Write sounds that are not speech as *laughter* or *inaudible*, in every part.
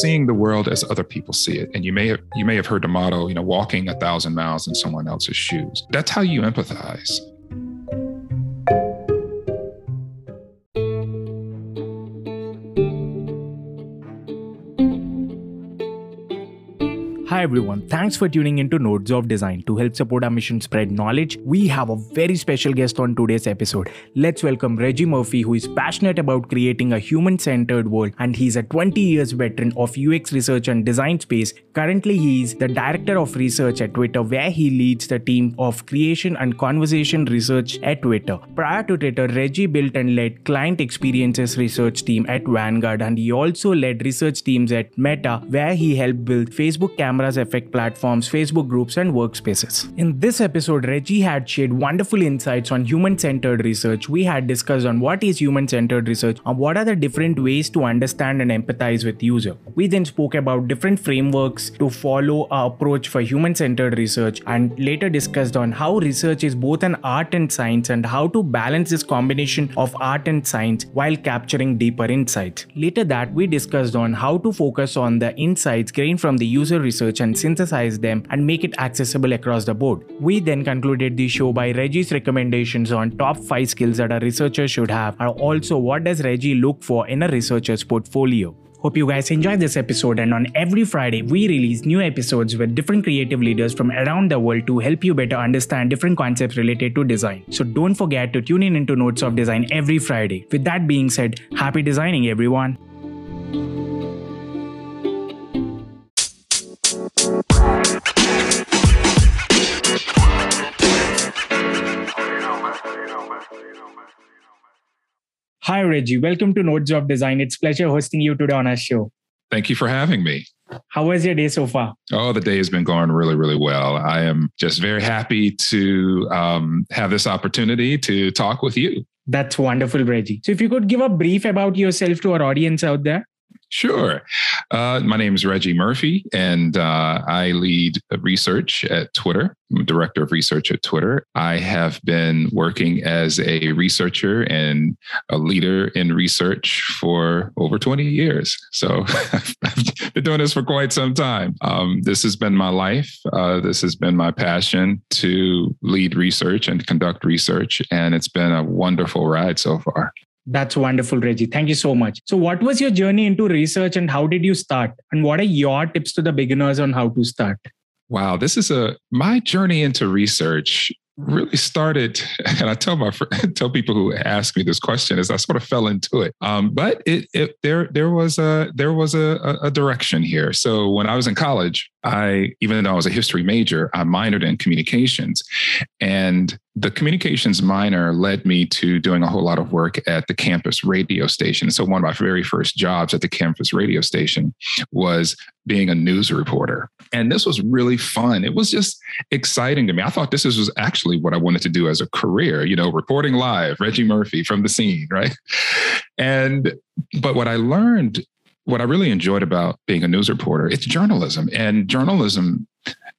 seeing the world as other people see it. And you may have, you may have heard the motto, you know, walking a thousand miles in someone else's shoes. That's how you empathize. Hi everyone, thanks for tuning into Nodes of Design. To help support our mission spread knowledge, we have a very special guest on today's episode. Let's welcome Reggie Murphy, who is passionate about creating a human-centered world and he's a 20 years veteran of UX research and design space. Currently, he is the director of research at Twitter, where he leads the team of creation and conversation research at Twitter. Prior to Twitter, Reggie built and led client experiences research team at Vanguard and he also led research teams at Meta, where he helped build Facebook cameras affect platforms, Facebook groups, and workspaces. In this episode, Reggie had shared wonderful insights on human centered research. We had discussed on what is human centered research and what are the different ways to understand and empathize with user. We then spoke about different frameworks to follow our approach for human centered research and later discussed on how research is both an art and science and how to balance this combination of art and science while capturing deeper insights. Later that we discussed on how to focus on the insights gained from the user research and synthesize them and make it accessible across the board. We then concluded the show by Reggie's recommendations on top 5 skills that a researcher should have and also what does Reggie look for in a researcher's portfolio. Hope you guys enjoyed this episode and on every Friday we release new episodes with different creative leaders from around the world to help you better understand different concepts related to design. So don't forget to tune in into Notes of Design every Friday. With that being said, happy designing everyone. Hi, Reggie. Welcome to Nodes of Design. It's pleasure hosting you today on our show. Thank you for having me. How was your day so far? Oh, the day has been going really, really well. I am just very happy to um, have this opportunity to talk with you. That's wonderful, Reggie. So, if you could give a brief about yourself to our audience out there. Sure. Uh, my name is Reggie Murphy, and uh, I lead research at Twitter. I'm director of research at Twitter. I have been working as a researcher and a leader in research for over 20 years. So *laughs* I've been doing this for quite some time. Um, this has been my life. Uh, this has been my passion to lead research and conduct research. And it's been a wonderful ride so far. That's wonderful, Reggie. Thank you so much. So, what was your journey into research and how did you start? And what are your tips to the beginners on how to start? Wow, this is a my journey into research really started, *laughs* and I tell my *laughs* tell people who ask me this question is I sort of fell into it. Um, but it, it there there was a there was a, a direction here. So when I was in college, I even though I was a history major, I minored in communications, and the communications minor led me to doing a whole lot of work at the campus radio station. So one of my very first jobs at the campus radio station was being a news reporter. And this was really fun. It was just exciting to me. I thought this was actually what I wanted to do as a career, you know, reporting live, Reggie Murphy from the scene, right? And but what I learned what I really enjoyed about being a news reporter, it's journalism. And journalism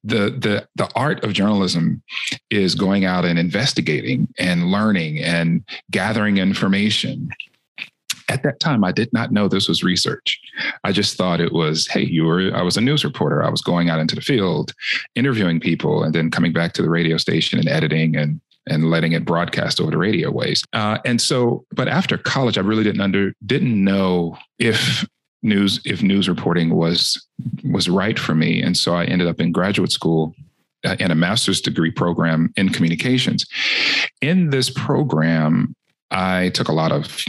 the the the art of journalism is going out and investigating and learning and gathering information. At that time i did not know this was research. I just thought it was hey you were i was a news reporter. I was going out into the field interviewing people and then coming back to the radio station and editing and and letting it broadcast over the radio waves uh, and so but after college i really didn't under didn't know if news if news reporting was was right for me. And so i ended up in graduate school uh, in a master's degree program in communications. In this program i took a lot of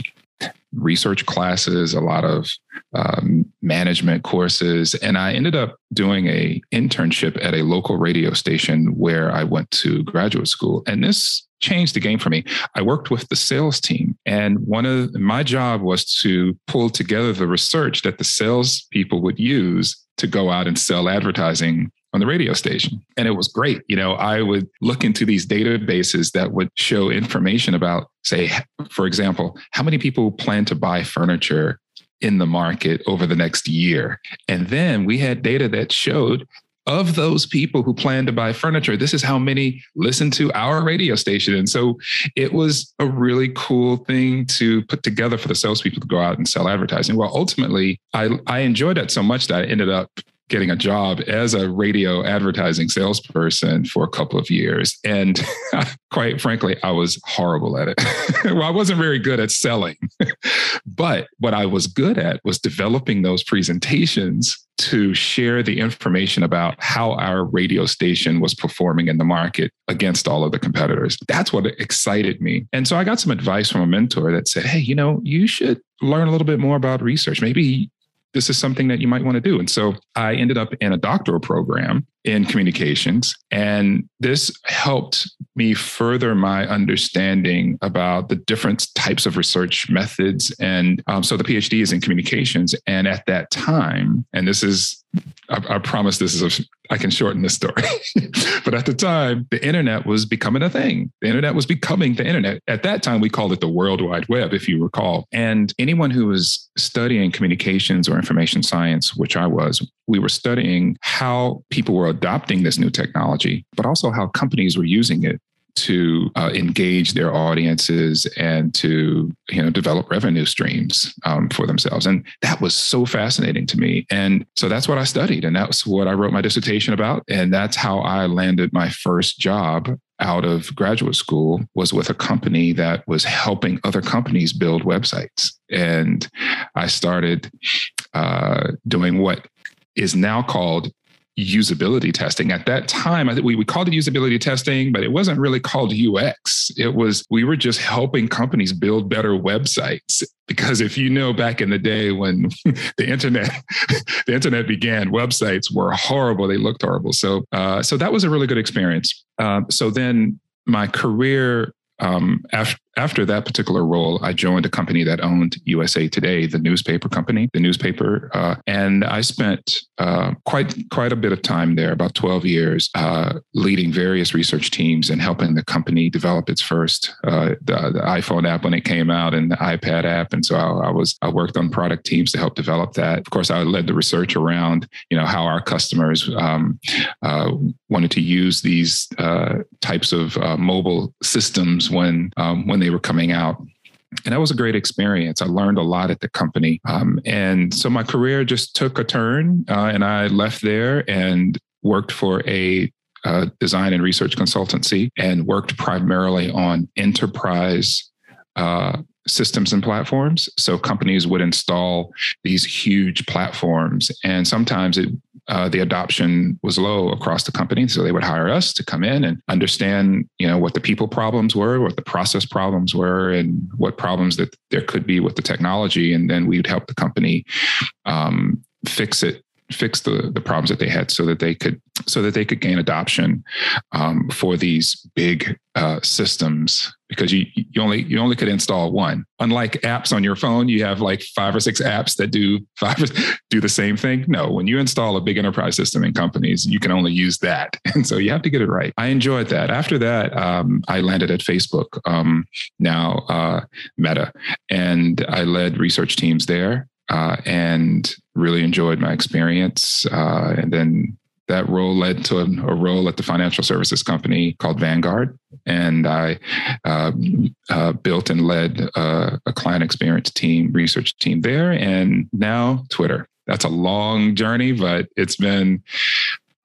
research classes a lot of um, management courses and i ended up doing a internship at a local radio station where i went to graduate school and this changed the game for me. I worked with the sales team, and one of my job was to pull together the research that the sales people would use to go out and sell advertising on the radio station. And it was great. You know, I would look into these databases that would show information about, say, for example, how many people plan to buy furniture in the market over the next year. And then we had data that showed of those people who plan to buy furniture, this is how many listen to our radio station. And so it was a really cool thing to put together for the salespeople to go out and sell advertising. Well, ultimately, I, I enjoyed that so much that I ended up getting a job as a radio advertising salesperson for a couple of years. And *laughs* quite frankly, I was horrible at it. *laughs* well, I wasn't very good at selling, *laughs* but what I was good at was developing those presentations to share the information about how our radio station was performing in the market against all of the competitors. That's what excited me. And so I got some advice from a mentor that said, Hey, you know, you should learn a little bit more about research. Maybe this is something that you might want to do. And so I ended up in a doctoral program in communications. And this helped me further my understanding about the different types of research methods. And um, so the PhD is in communications. And at that time, and this is I, I promise this is a, I can shorten this story. *laughs* but at the time, the internet was becoming a thing. The internet was becoming the internet. At that time, we called it the World Wide Web, if you recall. And anyone who was studying communications or information science, which I was, we were studying how people were adopting this new technology, but also how companies were using it to uh, engage their audiences and to you know develop revenue streams um, for themselves. And that was so fascinating to me. And so that's what i studied and that's what i wrote my dissertation about and that's how i landed my first job out of graduate school was with a company that was helping other companies build websites. And i started uh, doing what is now called usability testing. At that time, I think we, we called it usability testing, but it wasn't really called UX. It was, we were just helping companies build better websites. Because if you know back in the day when *laughs* the internet, *laughs* the internet began, websites were horrible. They looked horrible. So, uh, so that was a really good experience. Uh, so then my career um, after after that particular role, I joined a company that owned USA Today, the newspaper company, the newspaper, uh, and I spent uh, quite quite a bit of time there, about twelve years, uh, leading various research teams and helping the company develop its first uh, the, the, iPhone app when it came out and the iPad app, and so I, I, was I worked on product teams to help develop that. Of course, I led the research around you know how our customers um, uh, wanted to use these uh, types of mobile systems when um, when they were coming out and that was a great experience. I learned a lot at the company. Um, and so my career just took a turn, uh, and I left there and worked for a uh, design and research consultancy and worked primarily on enterprise uh, systems and platforms. So companies would install these huge platforms, and sometimes it uh, the adoption was low across the company. So they would hire us to come in and understand, you know, what the people problems were, what the process problems were, and what problems that there could be with the technology. And then we would help the company um, fix it fix the the problems that they had so that they could so that they could gain adoption um, for these big uh, systems because you you only you only could install one. Unlike apps on your phone, you have like five or six apps that do *laughs* five do the same thing. No, when you install a big enterprise system in companies, you can only use that, *laughs* and so you have to get it right. I enjoyed that. After that, um, I landed at Facebook, um, now uh, Meta, and I led research teams there uh, and really enjoyed my experience. Uh, and then that role led to a, a, role at the financial services company called Vanguard. And I uh, uh built and led a, a client experience team, research team there. And now Twitter. That's a long journey, but it's been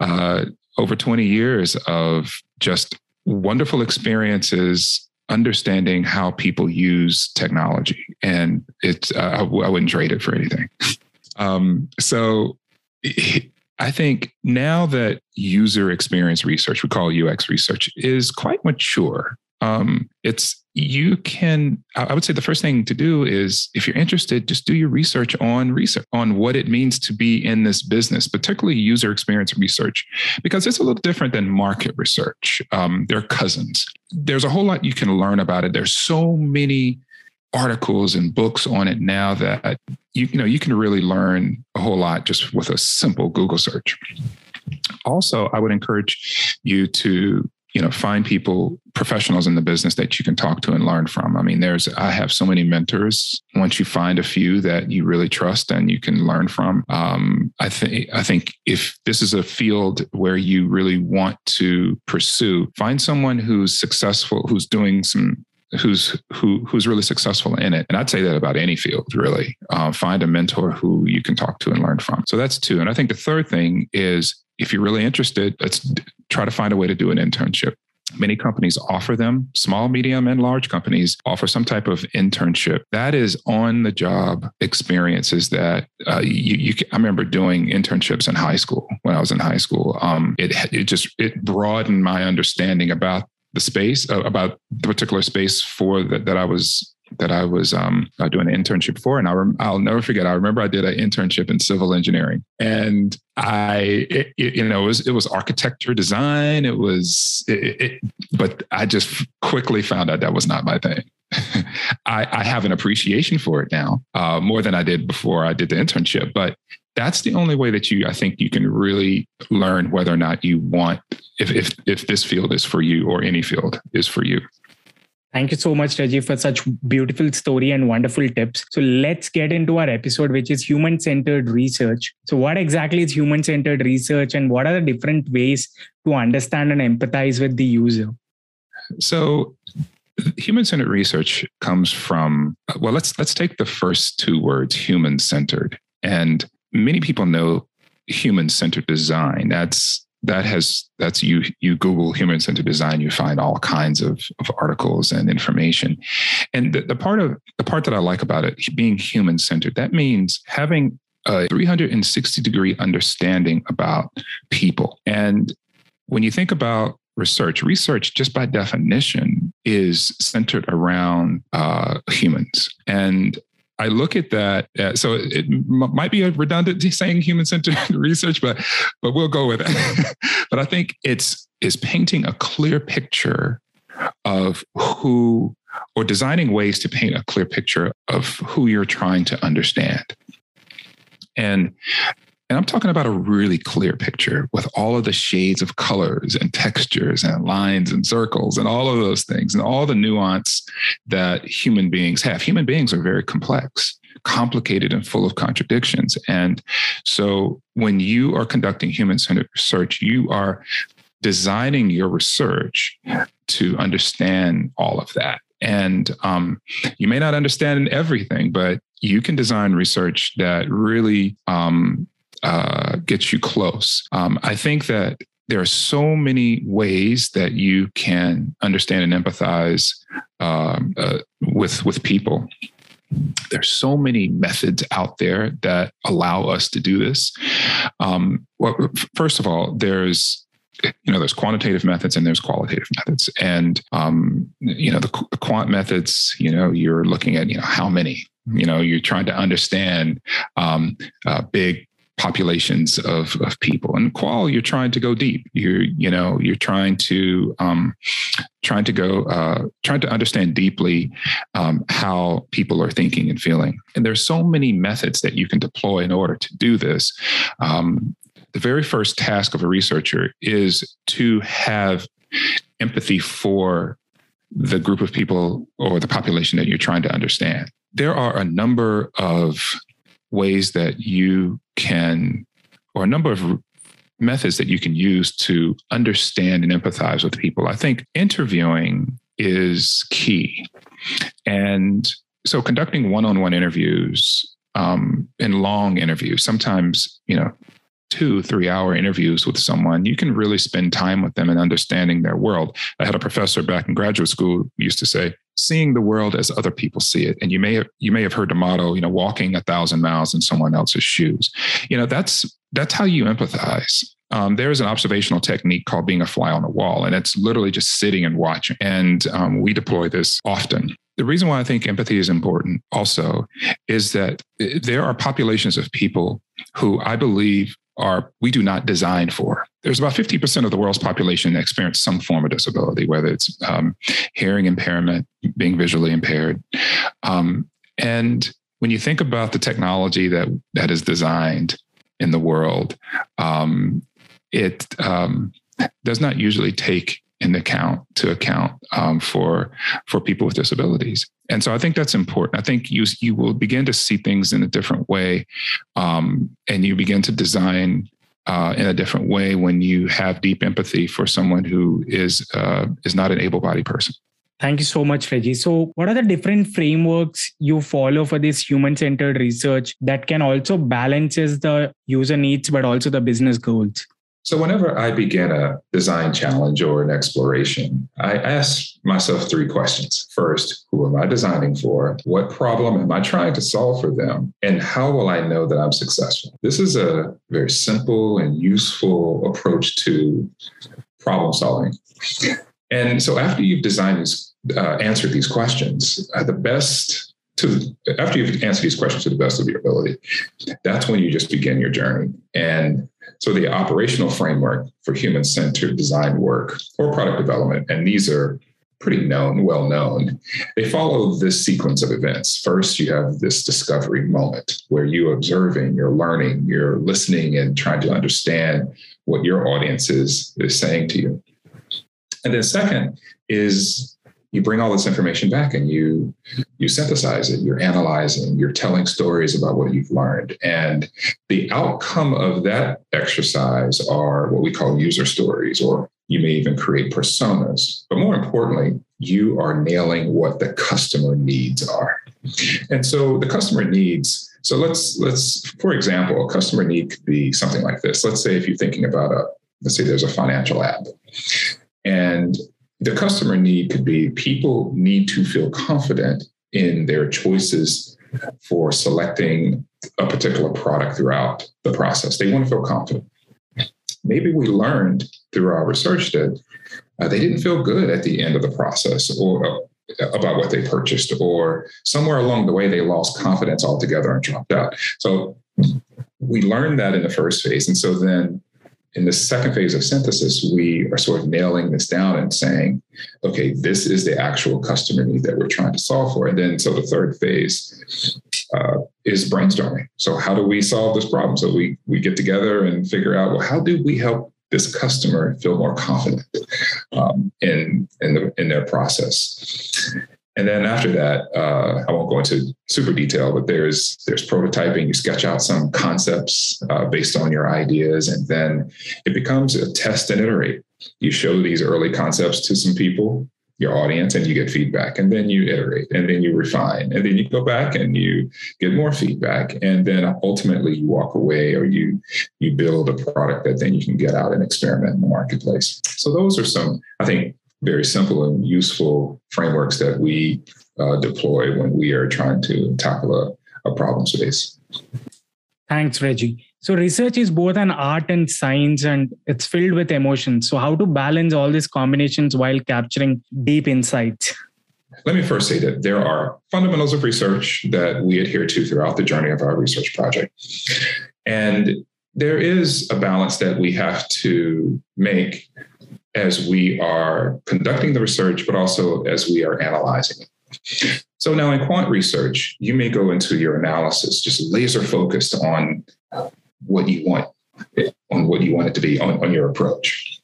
uh, over 20 years of just wonderful experiences understanding how people use technology, and it's uh, I, I, wouldn't trade it for anything. *laughs* Um, so. I think now that user experience research, we call UX research, is quite mature. Um, it's you can i would say the first thing to do is if you're interested just do your research on research on what it means to be in this business particularly user experience research because it's a little different than market research um, they're cousins there's a whole lot you can learn about it there's so many articles and books on it now that you, you know you can really learn a whole lot just with a simple google search. Also i would encourage you to you know find people professionals in the business that you can talk to and learn from. I mean there's i have so many mentors. Once you find a few that you really trust and you can learn from um, i think i think if this is a field where you really want to pursue find someone who's successful who's doing some who's who who's really successful in it. And i'd say that about any field really. Uh, find a mentor who you can talk to and learn from. So that's two. And i think the third thing is if you're really interested let's try to find a way to do an internship. Many companies offer them, small, medium, and large companies offer some type of internship. That is on the job experiences that uh, you, you, I remember doing internships in high school when I was in high school. Um, it, it just, it broadened my understanding about the space uh, about the particular space for that, that I was that I was um, uh, doing an internship for, and I rem- I'll never forget. I remember I did an internship in civil engineering, and I, it, it, you know, it was it was architecture design. It was, it, but I just quickly found out that was not my thing. *laughs* I, I, have an appreciation for it now, uh, more than I did before I did the internship. But that's the only way that you i think you can really learn whether or not you want if if if this field is for you or any field is for you Thank you so much, Rajiv, for such beautiful story and wonderful tips. So let's get into our episode, which is human-centered research. So what exactly is human-centered research and what are the different ways to understand and empathize with the user? So human-centered research comes from well, let's let's take the first two words, human-centered. And many people know human centered design. That's that has that's you you google human centered design you find all kinds of, of articles and information. And the, the part of the part that i like about it being human centered that means having a 360 degree understanding about people. And when you think about research research just by definition is centered around uh, humans. And I look at that. Uh, so it m- might be a redundant *laughs* saying human centered *laughs* research, but but we'll go with it. *laughs* but I think it's is painting a clear picture of who or designing ways to paint a clear picture of who you're trying to understand. And and I'm talking about a really clear picture with all of the shades of colors and textures and lines and circles and all of those things and all the nuance that human beings have. Human beings are very complex, complicated, and full of contradictions. And so when you are conducting human centered research, you are designing your research to understand all of that. And um, you may not understand everything, but you can design research that really um, uh, gets you close. Um, I think that there are so many ways that you can understand and empathize um, uh, with with people. There's so many methods out there that allow us to do this. Um, well, first of all, there's you know there's quantitative methods and there's qualitative methods and um, you know the, the, quant methods you know you're looking at you know how many you know you're trying to understand um, uh, big populations of, of people. And qual, you're trying to go deep. You're, you know, you're trying to um, trying to go uh, trying to understand deeply um, how people are thinking and feeling. And there's so many methods that you can deploy in order to do this. Um, the very first task of a researcher is to have empathy for the group of people or the population that you're trying to understand. There are a number of ways that you can, or a number of methods that you can use to understand and empathize with people. I think interviewing is key. And so conducting one on one interviews um, in long interviews, sometimes, you know, two, three hour interviews with someone, you can really spend time with them and understanding their world. I had a professor back in graduate school used to say, seeing the world as other people see it. And you may have you may have heard the motto, you know, walking a thousand miles in someone else's shoes. You know, that's that's how you empathize. Um, there's an observational technique called being a fly on the wall, and it's literally just sitting and watching. And um, we deploy this often. The reason why I think empathy is important also is that eh, there are populations of people who I believe are we do not design for. There's about 50% of the world's population that experience some form of disability, whether it's um, hearing impairment, being visually impaired. Um, and when you think about the technology that that is designed in the world, um, it um, does not usually take in account to account um, for for people with disabilities. And so I think that's important. I think you you will begin to see things in a different way, um, and you begin to design uh, in a different way when you have deep empathy for someone who is uh, is not an able-bodied person. Thank you so much, Reggie. So, what are the different frameworks you follow for this human-centered research that can also balances the user needs but also the business goals? So, whenever I begin a design challenge or an exploration, I ask myself three questions. First, who am I designing for? What problem am I trying to solve for them? And how will I know that I'm successful? This is a very simple and useful approach to problem solving. And so, after you've designed these uh, answer these questions uh, the best to after you've answered these questions to the best of your ability that's when you just begin your journey and so the operational framework for human centered design work or product development and these are pretty known well known they follow this sequence of events. First you have this discovery moment where you're observing you're learning you're listening and trying to understand what your audience is is saying to you. And then second is you bring all this information back and you you synthesize it you're analyzing you're telling stories about what you've learned. And the outcome of that exercise are what we call user stories or you may even create personas. But more importantly you are nailing what the customer needs are. And so the customer needs so let's let's for example a customer need could be something like this. Let's say if you're thinking about a let's say there's a financial app. And the customer need could be people need to feel confident in their choices for selecting a particular product throughout the process. They want to feel confident. Maybe we learned through our research that uh, they didn't feel good at the end of the process or uh, about what they purchased, or somewhere along the way they lost confidence altogether and dropped out. So we learned that in the first phase. And so then in the second phase of synthesis, we are sort of nailing this down and saying, okay, this is the actual customer need that we're trying to solve for. And then, so the third phase uh, is brainstorming. So, how do we solve this problem? So, we we get together and figure out, well, how do we help this customer feel more confident um, in in, the, in their process? And then after that, uh, I won't go into super detail, but there's there's prototyping. You sketch out some concepts uh, based on your ideas, and then it becomes a test and iterate. You show these early concepts to some people, your audience, and you get feedback, and then you iterate, and then you refine, and then you go back and you get more feedback, and then ultimately you walk away or you you build a product that then you can get out and experiment in the marketplace. So those are some, I think, very simple and useful frameworks that we uh, deploy when we are trying to tackle a, a problem space. Thanks, Reggie. So, research is both an art and science, and it's filled with emotions. So, how to balance all these combinations while capturing deep insights? Let me first say that there are fundamentals of research that we adhere to throughout the journey of our research project. And there is a balance that we have to make as we are conducting the research, but also as we are analyzing it. So now in quant research, you may go into your analysis just laser focused on what you want, on what you want it to be, on, on your approach.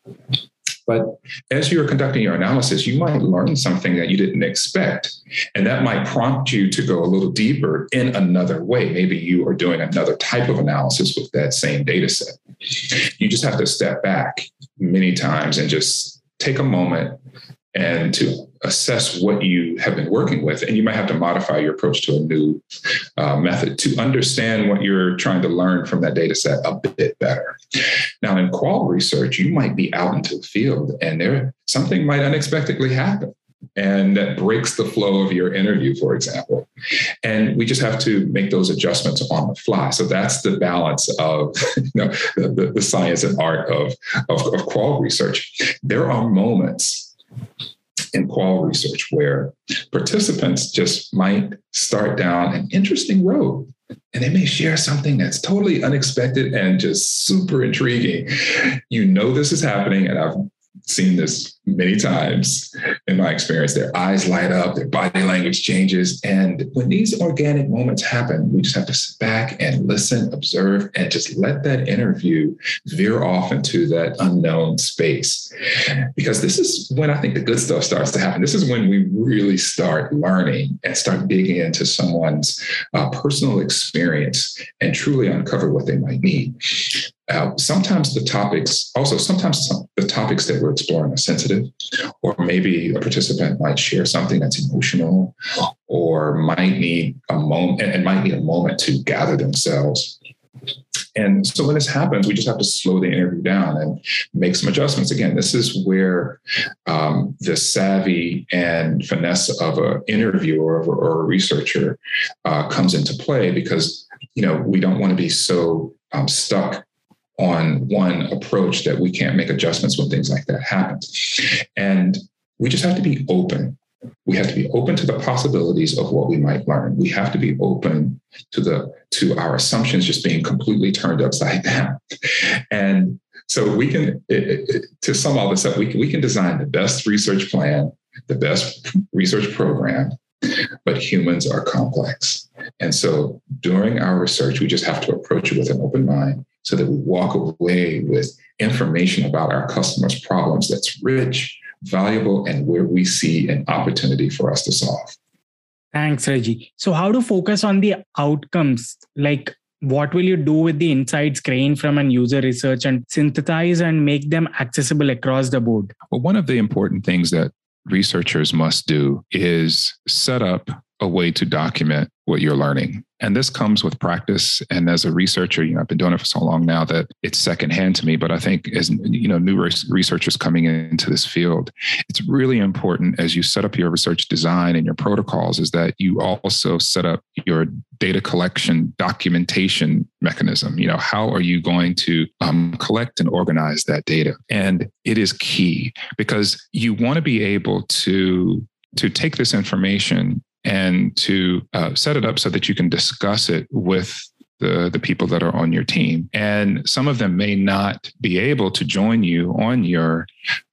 But as you're conducting your analysis, you might learn something that you didn't expect. And that might prompt you to go a little deeper in another way. Maybe you are doing another type of analysis with that same data set. You just have to step back many times and just take a moment and to assess what you have been working with. And you might have to modify your approach to a new uh, method to understand what you're trying to learn from that data set a bit better. Now, in qual research, you might be out into the field and there something might unexpectedly happen. And that breaks the flow of your interview, for example. And we just have to make those adjustments on the fly. So that's the balance of *laughs* you know, the, the science and art of, of, of qual research. There are moments in qual research where participants just might start down an interesting road and they may share something that's totally unexpected and just super intriguing. You know this is happening, and I've seen this many times in my experience. Their eyes light up, their body language changes. And when these organic moments happen, we just have to sit back and listen, observe, and just let that interview veer off into that unknown space. Because this is when I think the good stuff starts to happen. This is when we really start learning and start digging into someone's uh, personal experience and truly uncover what they might need. Uh, sometimes the topics, also sometimes some, the topics that we're exploring are sensitive, or maybe a participant might share something that's emotional, or might need a moment and might need a moment to gather themselves. And so when this happens, we just have to slow the interview down and make some adjustments. Again, this is where um, the savvy and finesse of an interviewer or, or, a researcher uh, comes into play because you know we don't want to be so um, stuck on one approach that we can't make adjustments when things like that happen. And we just have to be open. We have to be open to the possibilities of what we might learn. We have to be open to the to our assumptions just being completely turned upside *laughs* down. And so we can, to sum all this up, we can, we can design the best research plan, the best research program, but humans are complex. And so during our research, we just have to approach it with an open mind so that we walk away with information about our customers' problems that's rich, valuable, and where we see an opportunity for us to solve. Thanks, Reggie. So, how to focus on the outcomes? Like, what will you do with the insights gained from an user research and synthesize and make them accessible across the board? Well, one of the important things that researchers must do is set up a way to document what you're learning. And this comes with practice. And as a researcher, you know, I've been doing it for so long now that it's secondhand to me. But I think as you know, new researchers coming into this field, it's really important as you set up your research design and your protocols, is that you also set up your data collection documentation mechanism. You know, how are you going to um, collect and organize that data? And it is key because you want to be able to to take this information and to uh, set it up so that you can discuss it with the, the people that are on your team. And some of them may not be able to join you on your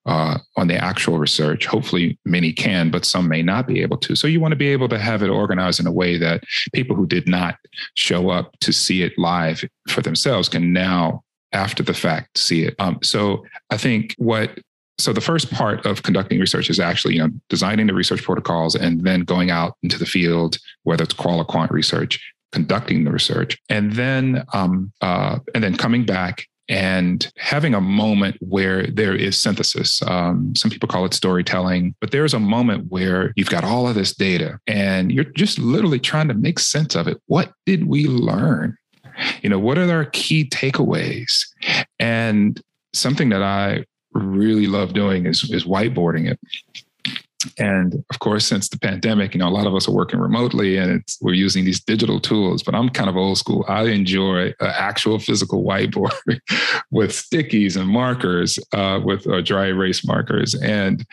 uh, on the actual research. Hopefully, many can, but some may not be able to. So you want to be able to have it organized in a way that people who did not show up to see it live for themselves can now after the fact see it. Um, so I think what so the first part of conducting research is actually you know designing the research protocols and then going out into the field whether it's qual or quant research conducting the research and then um, uh, and then coming back and having a moment where there is synthesis. Um, some people call it storytelling, but there's a moment where you've got all of this data and you're just literally trying to make sense of it. What did we learn? You know, what are our key takeaways? And something that I really love doing is is whiteboarding it. And of course, since the pandemic, you know, a lot of us are working remotely and we're using these digital tools, but I'm kind of old school. I enjoy an actual physical whiteboard *laughs* with stickies and markers, uh, with uh, dry erase markers, and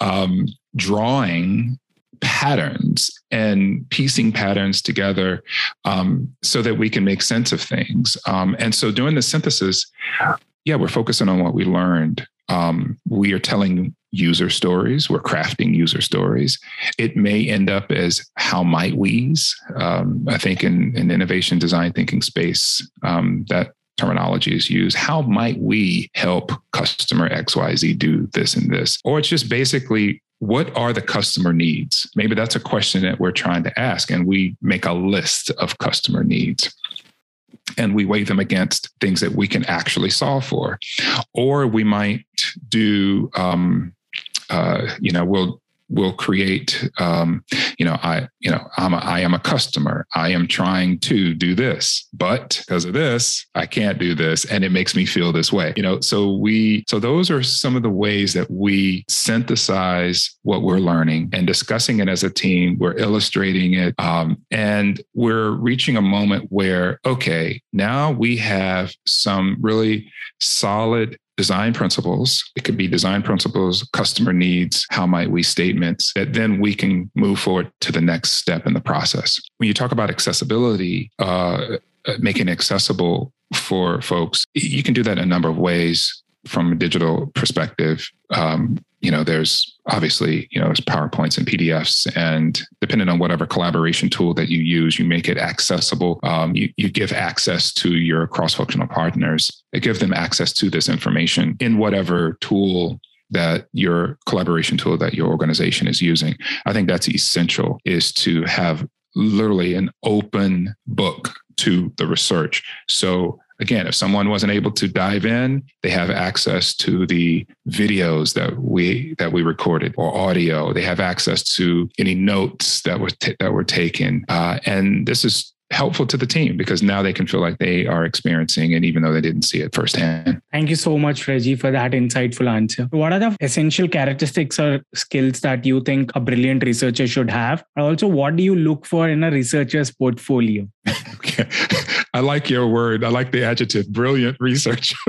um, drawing patterns and piecing patterns together um, so that we can make sense of things. Um, and so during the synthesis, yeah, we're focusing on what we learned um, we are telling user stories. We're crafting user stories. It may end up as how might we's. Um, I think in, in innovation design thinking space, um, that terminology is used. How might we help customer XYZ do this and this? Or it's just basically what are the customer needs? Maybe that's a question that we're trying to ask, and we make a list of customer needs and we weigh them against things that we can actually solve for. Or we might do, um, uh, you know, we'll will create um, you know i you know i'm a, i am a customer. I am trying to do this but because of this i can't do this and it makes me feel this way you know? So we so those are some of the ways that we synthesize what we're learning and discussing it as a team. We're illustrating it um, and we're reaching a moment where okay now we have some really solid design principles. It could be design principles, customer needs, how might we statements that then we can move forward to the next step in the process. When you talk about accessibility, uh, uh making accessible for folks, you can do that in a number of ways from a digital perspective, um, you know, there's obviously, you know, there's PowerPoints and PDFs, and depending on whatever collaboration tool that you use, you make it accessible. Um, you, you give access to your cross-functional partners. It give them access to this information in whatever tool that your collaboration tool that your organization is using. I think that's essential is to have literally an open book to the research. So again, if someone wasn't able to dive in, they have access to the videos that we that we recorded or audio. They have access to any notes that were t- that were taken, uh, and this is helpful to the team because now they can feel like they are experiencing it even though they didn't see it firsthand. Thank you so much, Reggie, for that insightful answer. What are the essential characteristics or skills that you think a brilliant researcher should have? Also, what do you look for in a researcher's portfolio? *laughs* okay. I like your word. I like the adjective brilliant research. *laughs*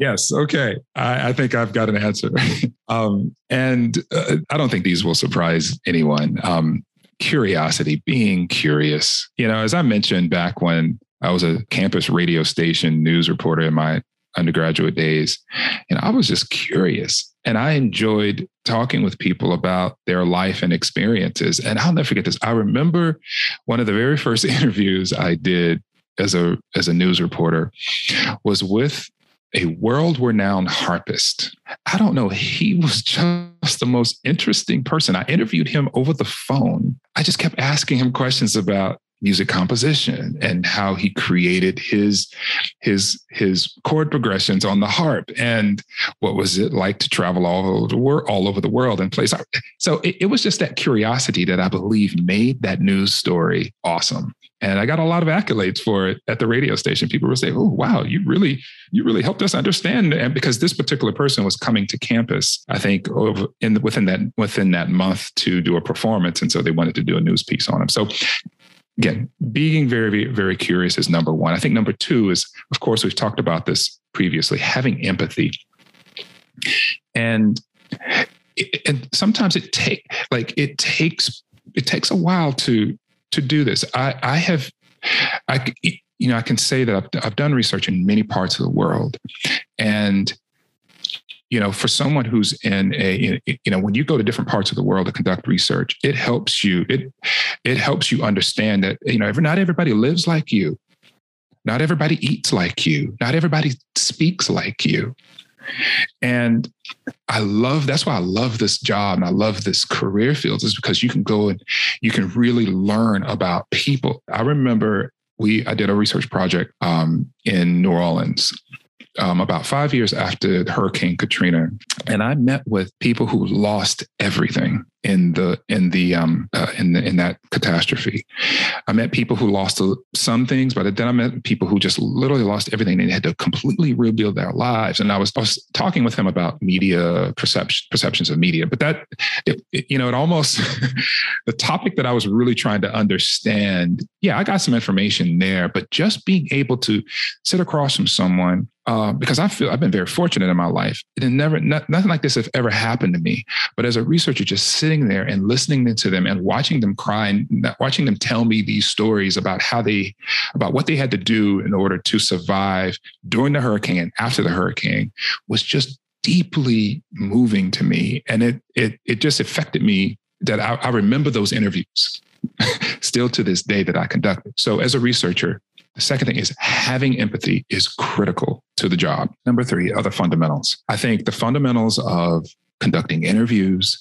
Yes. Okay. I, I, think I've got an answer. *laughs* um, and uh, I don't think these will surprise anyone. Um, curiosity, being curious. You know, as I mentioned back when I was a campus radio station news reporter in my undergraduate days, and I was just curious and I enjoyed talking with people about their life and experiences. And I'll never forget this. I remember one of the very first *laughs* interviews I did as a as a news reporter was with a world renowned harpist. I don't know. He was just the most interesting person. I interviewed him over the phone. I just kept asking him questions about music composition and how he created his his his chord progressions on the harp and what was it like to travel all over the world all over the world and play so it, it was just that curiosity that i believe made that news story awesome and I got a lot of accolades for it at the radio station. People were saying "Oh, wow, you really, you really helped us understand." And because this particular person was coming to campus, I think over in within that within that month to do a performance, and so they wanted to do a news piece on him. So again, being very, very curious is number one. I think number two is, of course, we've talked about this previously, having empathy, and and sometimes it take like it takes it takes a while to to do this. I, I have, I, you know, I can say that I've, I've done research in many parts of the world, and you know, for someone who's in a, you know, when you go to different parts of the world to conduct research, it helps you. It it helps you understand that you know, not everybody lives like you, not everybody eats like you, not everybody speaks like you. And I love that's why I love this job and I love this career field is because you can go and you can really learn about people. I remember we I did a research project um, in New Orleans um, about five years after Hurricane Katrina, and I met with people who lost everything in the in the um uh, in the, in that catastrophe. I met people who lost some things, but then I met people who just literally lost everything and had to completely rebuild their lives. And I was I was talking with him about media perception perceptions of media, but that it, it, you know it almost *laughs* the topic that I was really trying to understand. Yeah, I got some information there, but just being able to sit across from someone uh, because I feel I've been very fortunate in my life. It never not, nothing like this has ever happened to me. But as a researcher, just sitting there and listening to them and watching them cry and watching them tell me these stories about how they about what they had to do in order to survive during the hurricane and after the hurricane was just deeply moving to me, and it it it just affected me that I, I remember those interviews *laughs* still to this day that I conducted. So as a researcher, the second thing is having empathy is critical to the job. Number three are the fundamentals. I think the fundamentals of conducting interviews,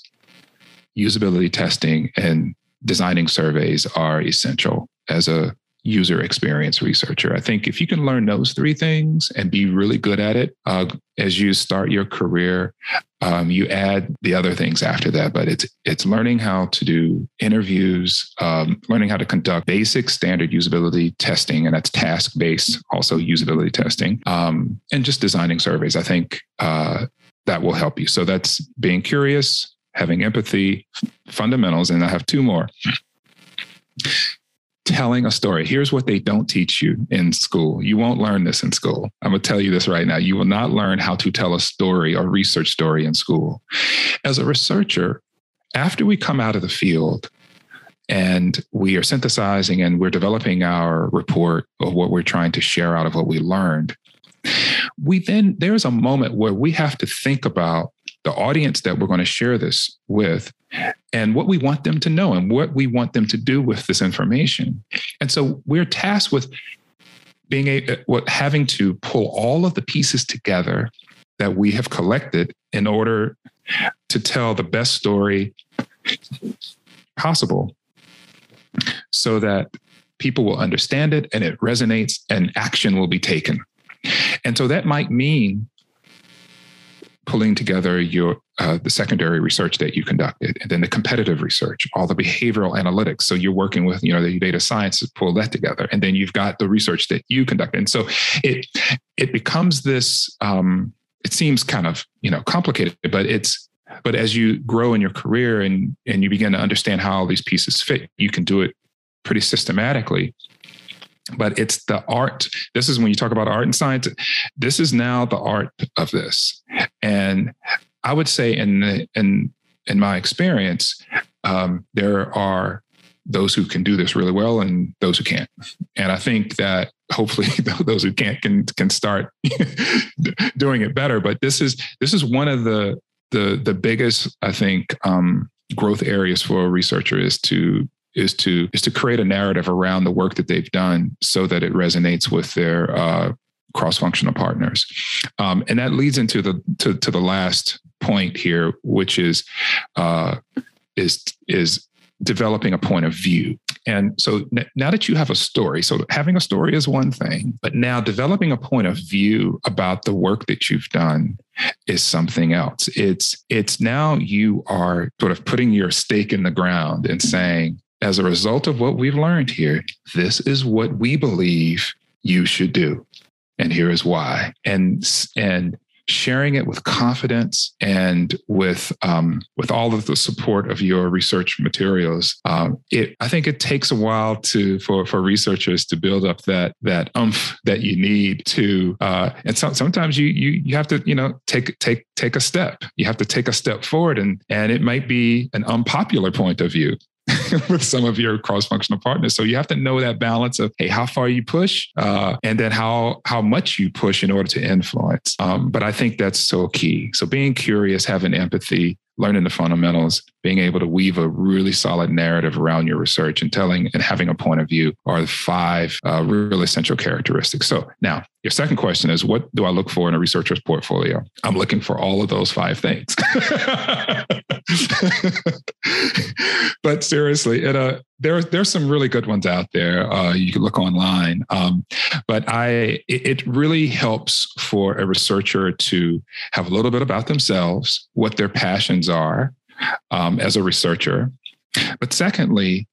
usability testing, and designing surveys are essential as a user experience researcher. I think if you can learn those three things and be really good at it uh, as you start your career, um, you add the other things after that. But it's it's learning how to do interviews, um, learning how to conduct basic standard usability testing, and that's task based, also usability testing, um, and just designing surveys. I think uh, that will help you. So that's being curious, having empathy, fundamentals, and I have two more telling a story. Here's what they don't teach you in school. You won't learn this in school. I'm going to tell you this right now. You will not learn how to tell a story or research story in school. As a researcher, after we come out of the field and we are synthesizing and we're developing our report of what we're trying to share out of what we learned, we then there's a moment where we have to think about the audience that we're going to share this with and what we want them to know and what we want them to do with this information. And so we're tasked with being a what having to pull all of the pieces together that we have collected in order to tell the best story possible so that people will understand it and it resonates and action will be taken. And so that might mean pulling together your uh, the secondary research that you conducted and then the competitive research all the behavioral analytics. So you're working with you know the data science to pull that together. And then you've got the research that you conducted. And so it it becomes this um, it seems kind of you know complicated but it's but as you grow in your career and and you begin to understand how all these pieces fit you can do it pretty systematically but it's the art. This is when you talk about art and science this is now the art of this. And i would say in the, in in my experience um, there are those who can do this really well and those who can't. And i think that hopefully *laughs* those who can't can can start *laughs* doing it better. But this is this is one of the the the biggest i think um, growth areas for a researcher is to is to is to create a narrative around the work that they've done so that it resonates with their uh, cross-functional partners. Um, and that leads into the to, to the last point here which is uh, is is developing a point of view. And so now that you have a story so having a story is one thing but now developing a point of view about the work that you've done is something else. It's it's now you are sort of putting your stake in the ground and saying as a result of what we've learned here, this is what we believe you should do. And here is why. And, and sharing it with confidence and with um, with all of the support of your research materials. Um, it I think it takes a while to for for researchers to build up that that umph that you need to. Uh, and so, sometimes you you you have to you know take take take a step. You have to take a step forward, and and it might be an unpopular point of view. *laughs* with some of your cross-functional partners. So you have to know that balance of hey, how far you push, uh, and then how how much you push in order to influence. Um, but I think that's so key. So being curious, having empathy, learning the fundamentals, being able to weave a really solid narrative around your research and telling and having a point of view are the five uh, real essential characteristics. So now your second question is what do I look for in a researcher's portfolio? I'm looking for all of those five things. *laughs* but seriously, it, uh, there, there's some really good ones out there. Uh, you can look online. Um, but I, it, it really helps for a researcher to have a little bit about themselves, what their passions are um, as a researcher. But secondly,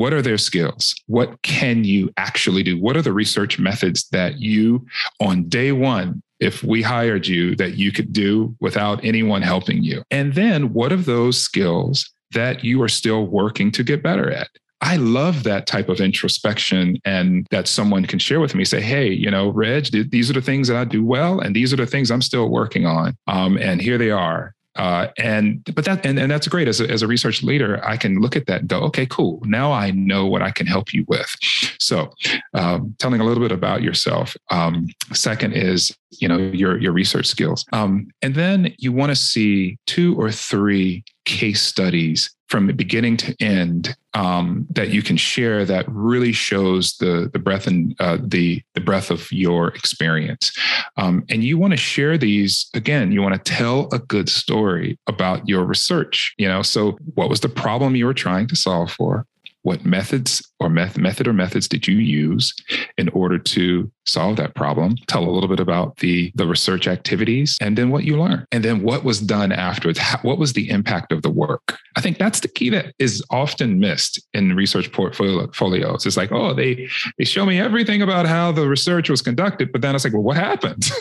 what are their skills? What can you actually do? What are the research methods that you, on day one, if we hired you, that you could do without anyone helping you? And then what are those skills that you are still working to get better at? I love that type of introspection and that someone can share with me, say, hey, you know, Reg, these are the things that I do well, and these are the things I'm still working on. Um, and here they are. Uh, and but that and, and that's great. As a, as a research leader i can look at that and go okay cool. Now i know what i can help you with. So um, telling a little bit about yourself um, second is you know your your research skills. Um, and then you want to see two or three case studies from beginning to end um, that you can share that really shows the the breadth and uh, the the breadth of your experience. Um, and you want to share these again. You want to tell a good story about your research. You know, so what was the problem you were trying to solve for? What methods or meth- method or methods did you use in order to solve that problem? Tell a little bit about the the research activities and then what you learned. And then what was done afterwards? How, what was the impact of the work? I think that's the key that is often missed in research portfolios it's like oh they they show me everything about how the research was conducted but then it's like well what happened? *laughs*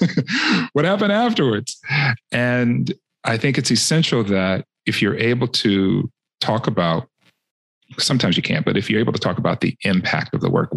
What happened afterwards? And i think it's essential that if you're able to talk about sometimes you can't, but if you're able to talk about the impact of the work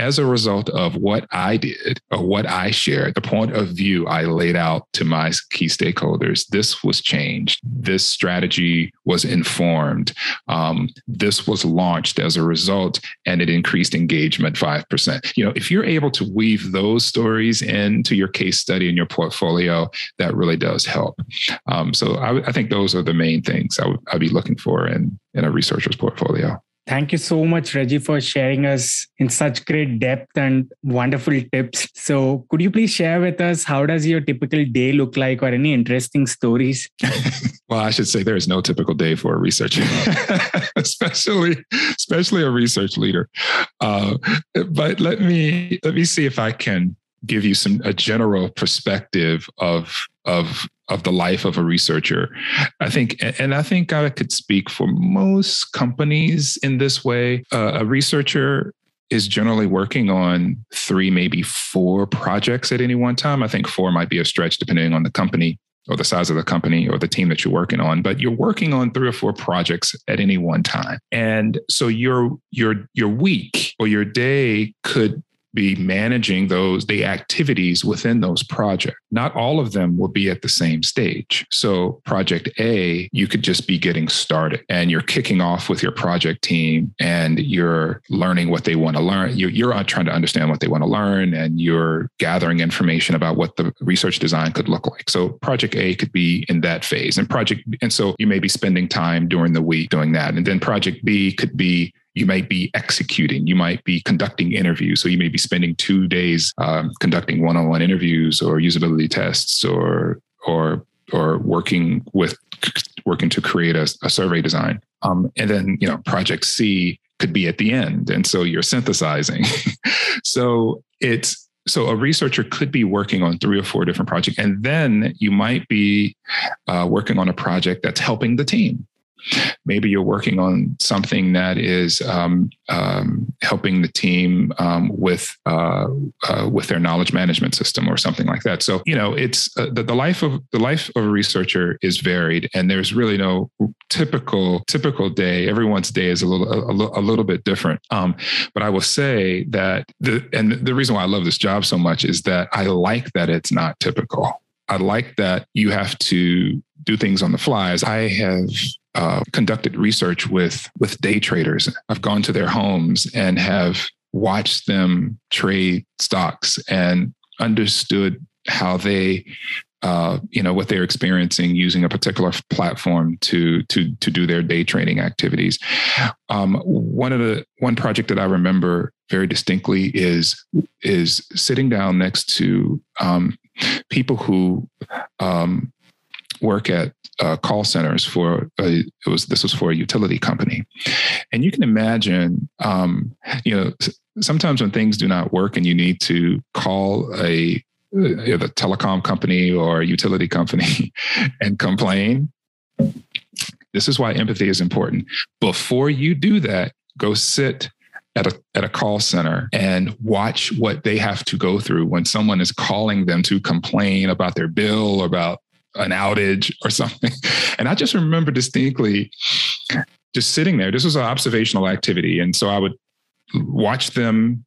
as a result of what I did or what I shared, the point of view I laid out to my key stakeholders, this was changed. This strategy was informed. Um, this was launched as a result, and it increased engagement 5%. You know, if you're able to weave those stories into your case study and your portfolio, that really does help. Um, so I, I, think those are the main things I would I'd be looking for in, in a researcher's portfolio. Thank you so much, Reggie, for sharing us in such great depth and wonderful tips. So, could you please share with us how does your typical day look like, or any interesting stories? *laughs* well, I should say there is no typical day for a researcher, *laughs* especially especially a research leader. Uh, but let me let me see if I can give you some a general perspective of of of the life of a researcher. I think, and I think I could speak for most companies in this way. Uh, a researcher is generally working on three, maybe four projects at any one time. I think four might be a stretch depending on the company or the size of the company or the team that you're working on but you're working on three or four projects at any one time and so your your your week or your day could be managing those the activities within those projects. Not all of them will be at the same stage. So project a you could just be getting started and you're kicking off with your project team and you're learning what they want to learn. You're, you're uh, trying to understand what they want to learn and you're gathering information about what the research design could look like. So project a could be in that phase and project and so you may be spending time during the week doing that. And then project b could be you might be executing, you might be conducting interviews. So you may be spending two days um, conducting one-on-one interviews or usability tests or or or working with working to create a, a survey design. Um, and then you know project C could be at the end, and so you're synthesizing. *laughs* so it's so a researcher could be working on three or four different projects and then you might be uh, working on a project that's helping the team maybe you're working on something that is um, um, helping the team um, with uh, uh, with their knowledge management system or something like that. So you know, it's uh, the, the life of the life of a researcher is varied, and there's really no typical typical day. Everyone's day is a little a, a little bit different. Um, but I will say that the and the reason why I love this job so much is that I like that it's not typical. I like that you have to do things on the flies. I have uh, conducted research with with day traders. I've gone to their homes and have watched them trade stocks and understood how they uh, you know what they're experiencing using a particular platform to to to do their day trading activities. Um, one of the one project that I remember very distinctly is is sitting down next to um, people who um, work at uh, call centers for a, it was this was for a utility company, and you can imagine, um, you know, sometimes when things do not work and you need to call a uh, the telecom company or utility company *laughs* and complain. This is why empathy is important. Before you do that, go sit at a at a call center and watch what they have to go through when someone is calling them to complain about their bill or about an outage or *laughs* something. And I just remember distinctly just sitting there. This was an observational activity. And so I would watch them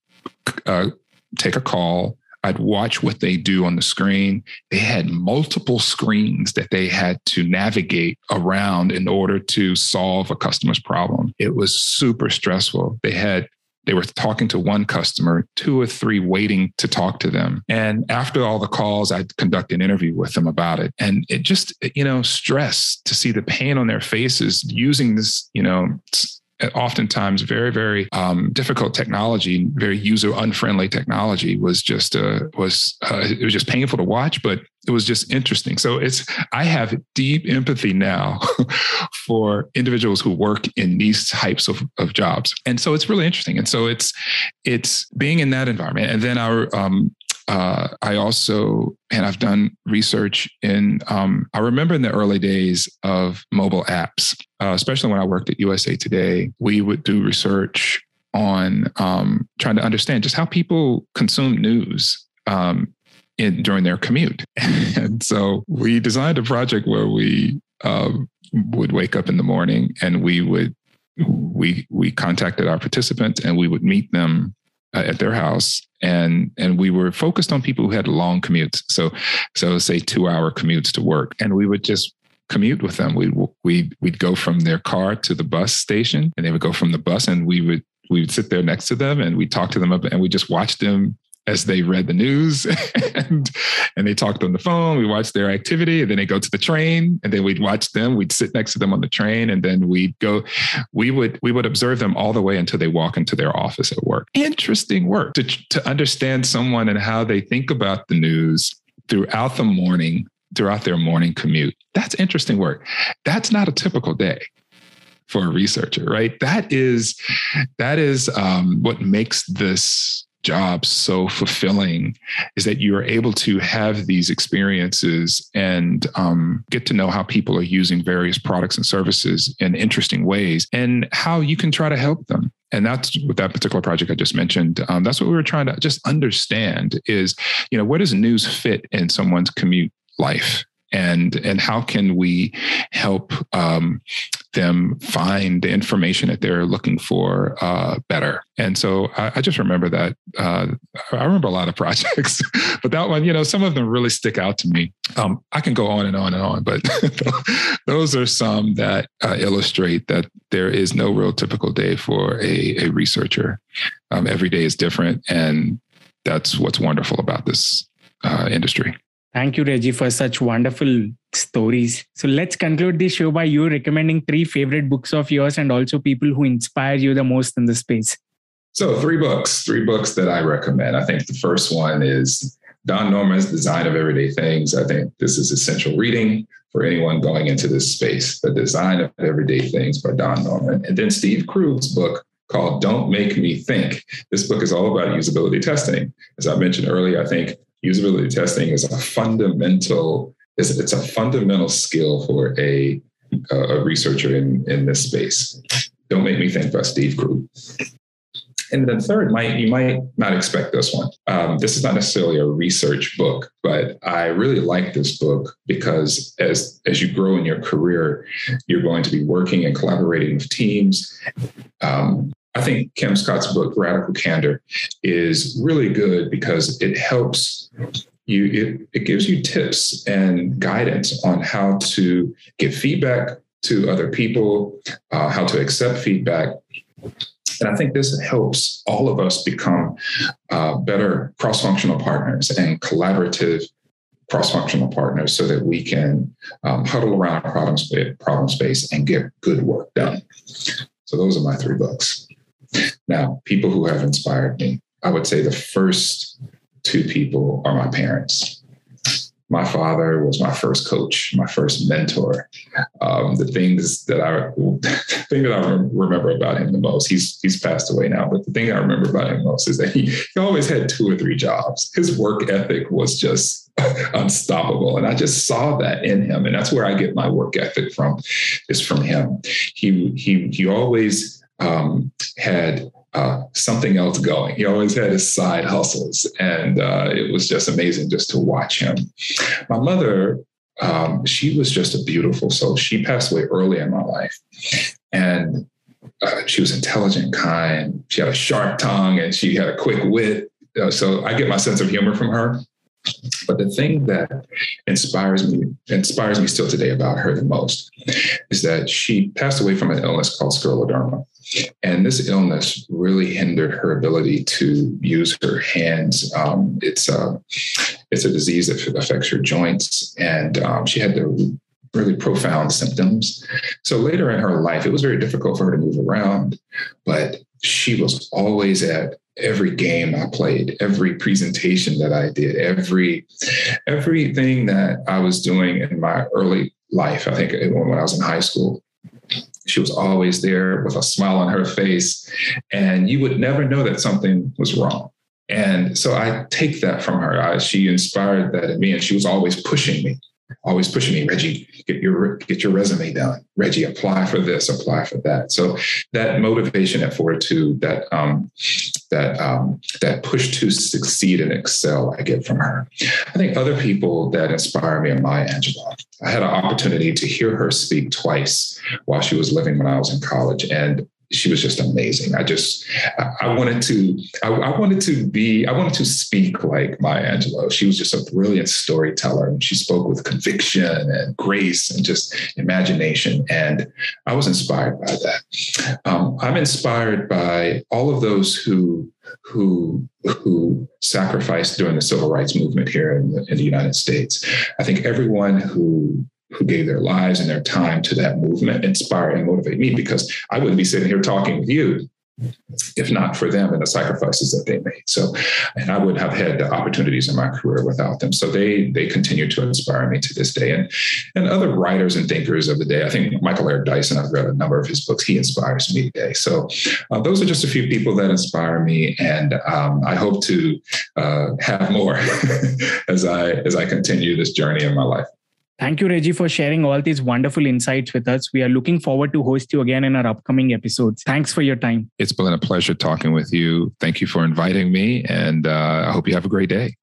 uh, take a call. I'd watch what they do on the screen. They had multiple screens that they had to navigate around in order to solve a customer's problem. It was super stressful. They had they were talking to one customer, two or three waiting to talk to them. And after all the calls, I'd conduct an interview with them about it. And it just, you know, stress to see the pain on their faces using this, you know, oftentimes very very um, difficult technology very user unfriendly technology was just uh, was uh, it was just painful to watch but it was just interesting. So it's i have deep empathy now *laughs* for individuals who work in these types of, of jobs. And so it's really interesting. And so it's it's being in that environment. And then our um, uh, I also, and I've done research in, um, I remember in the early days of mobile apps, uh, especially when I worked at USA Today, we would do research on um, trying to understand just how people consume news um, in, during their commute. *laughs* and so we designed a project where we um, would wake up in the morning and we would we we contacted our participants and we would meet them uh, at their house. And and we were focused on people who had long commutes. So so say two hour commutes to work. And we would just commute with them. We we we'd go from their car to the bus station and they would go from the bus and we would we would sit there next to them and we talk to them up and we just watch them as they read the news *laughs* and and they talked on the phone. We watched their activity, and then they go to the train, and then we'd watch them. We'd sit next to them on the train, and then we'd go. We would we would observe them all the way until they walk into their office at work. Interesting work to to understand someone and how they think about the news throughout the morning, throughout their morning commute. That's interesting work. That's not a typical day for a researcher, right? That is that is um, what makes this job so fulfilling is that you are able to have these experiences and um, get to know how people are using various products and services in interesting ways and how you can try to help them. And that's with that particular project i just mentioned um, that's what we were trying to just understand is you know where does news fit in someone's commute life and and how can we help um, them find the information that they're looking for uh, better? And so I, I just remember that uh, i remember a lot of *laughs* projects but that one you know some of them really stick out to me. Um, i can go on and on and on but *laughs* those are some that uh, illustrate that there is no real typical day for a, a researcher. Um, every day is different and that's what's wonderful about this uh, industry Thank you, Reggie, for such wonderful stories. So let's conclude this show by you recommending three favorite books of yours and also people who inspire you the most in the space. So, three books, three books that I recommend. I think the first one is Don Norman's Design of Everyday Things. I think this is essential reading for anyone going into this space. The Design of Everyday Things by Don Norman. And then Steve Krug's book called Don't Make Me Think. This book is all about usability testing. As I mentioned earlier, I think usability testing is a fundamental it's, it's a fundamental skill for a a researcher in in this space. Don't make me think by Steve Krug. And then third, might you might not expect this one. Um, this is not necessarily a research book, but I really like this book because as as you grow in your career, you're going to be working and collaborating with teams. Um, I think Kim Scott's book, Radical Candor, is really good because it helps you, it, it gives you tips and guidance on how to give feedback to other people, uh, how to accept feedback. And I think this helps all of us become uh, better cross functional partners and collaborative cross functional partners so that we can um, huddle around problem, problem space and get good work done. So, those are my three books. Now, people who have inspired me, I would say the first two people are my parents. My father was my first coach, my first mentor. Um, the things that I *laughs* thing that I remember about him the most, he's he's passed away now, but the thing I remember about him most is that he, he always had two or three jobs. His work ethic was just *laughs* unstoppable. And I just saw that in him. And that's where I get my work ethic from, is from him. He he he always um, had uh, something else going. He always had his side hustles, and uh, it was just amazing just to watch him. My mother, um, she was just a beautiful soul. She passed away early in my life, and uh, she was intelligent, kind. She had a sharp tongue, and she had a quick wit. Uh, so I get my sense of humor from her. But the thing that inspires me, inspires me still today about her the most is that she passed away from an illness called scleroderma. And this illness really hindered her ability to use her hands. Um, it's, a, it's a disease that affects her joints, and um, she had the really profound symptoms. So later in her life, it was very difficult for her to move around, but she was always at every game I played, every presentation that I did, every everything that I was doing in my early life. I think when I was in high school, she was always there with a smile on her face, and you would never know that something was wrong. And so I take that from her. I, she inspired that in me, and she was always pushing me always pushing me, Reggie, get your get your resume done. Reggie, apply for this, apply for that. So that motivation and fortitude, that um, that um, that push to succeed and excel, I get from her. I think other people that inspire me are Maya Angelou. I had an opportunity to hear her speak twice while she was living when I was in college, and she was just amazing. I just, I wanted to, I, wanted to be, I wanted to speak like Maya Angelou. She was just a brilliant storyteller and she spoke with conviction and grace and just imagination. And I was inspired by that. Um, I'm inspired by all of those who, who, who sacrificed during the civil rights movement here in the, in the United States. I think everyone who who gave their lives and their time to that movement inspire and motivate me because I wouldn't be sitting here talking with you if not for them and the sacrifices that they made. So, and I would have had the opportunities in my career without them. So they they continue to inspire me to this day. And and other writers and thinkers of the day. I think Michael Eric Dyson. I've read a number of his books. He inspires me today. So uh, those are just a few people that inspire me, and um, I hope to uh, have more *laughs* as I as I continue this journey in my life. Thank you, Reggie, for sharing all these wonderful insights with us. We are looking forward to host you again in our upcoming episodes. Thanks for your time. It's been a pleasure talking with you. Thank you for inviting me, and uh, I hope you have a great day.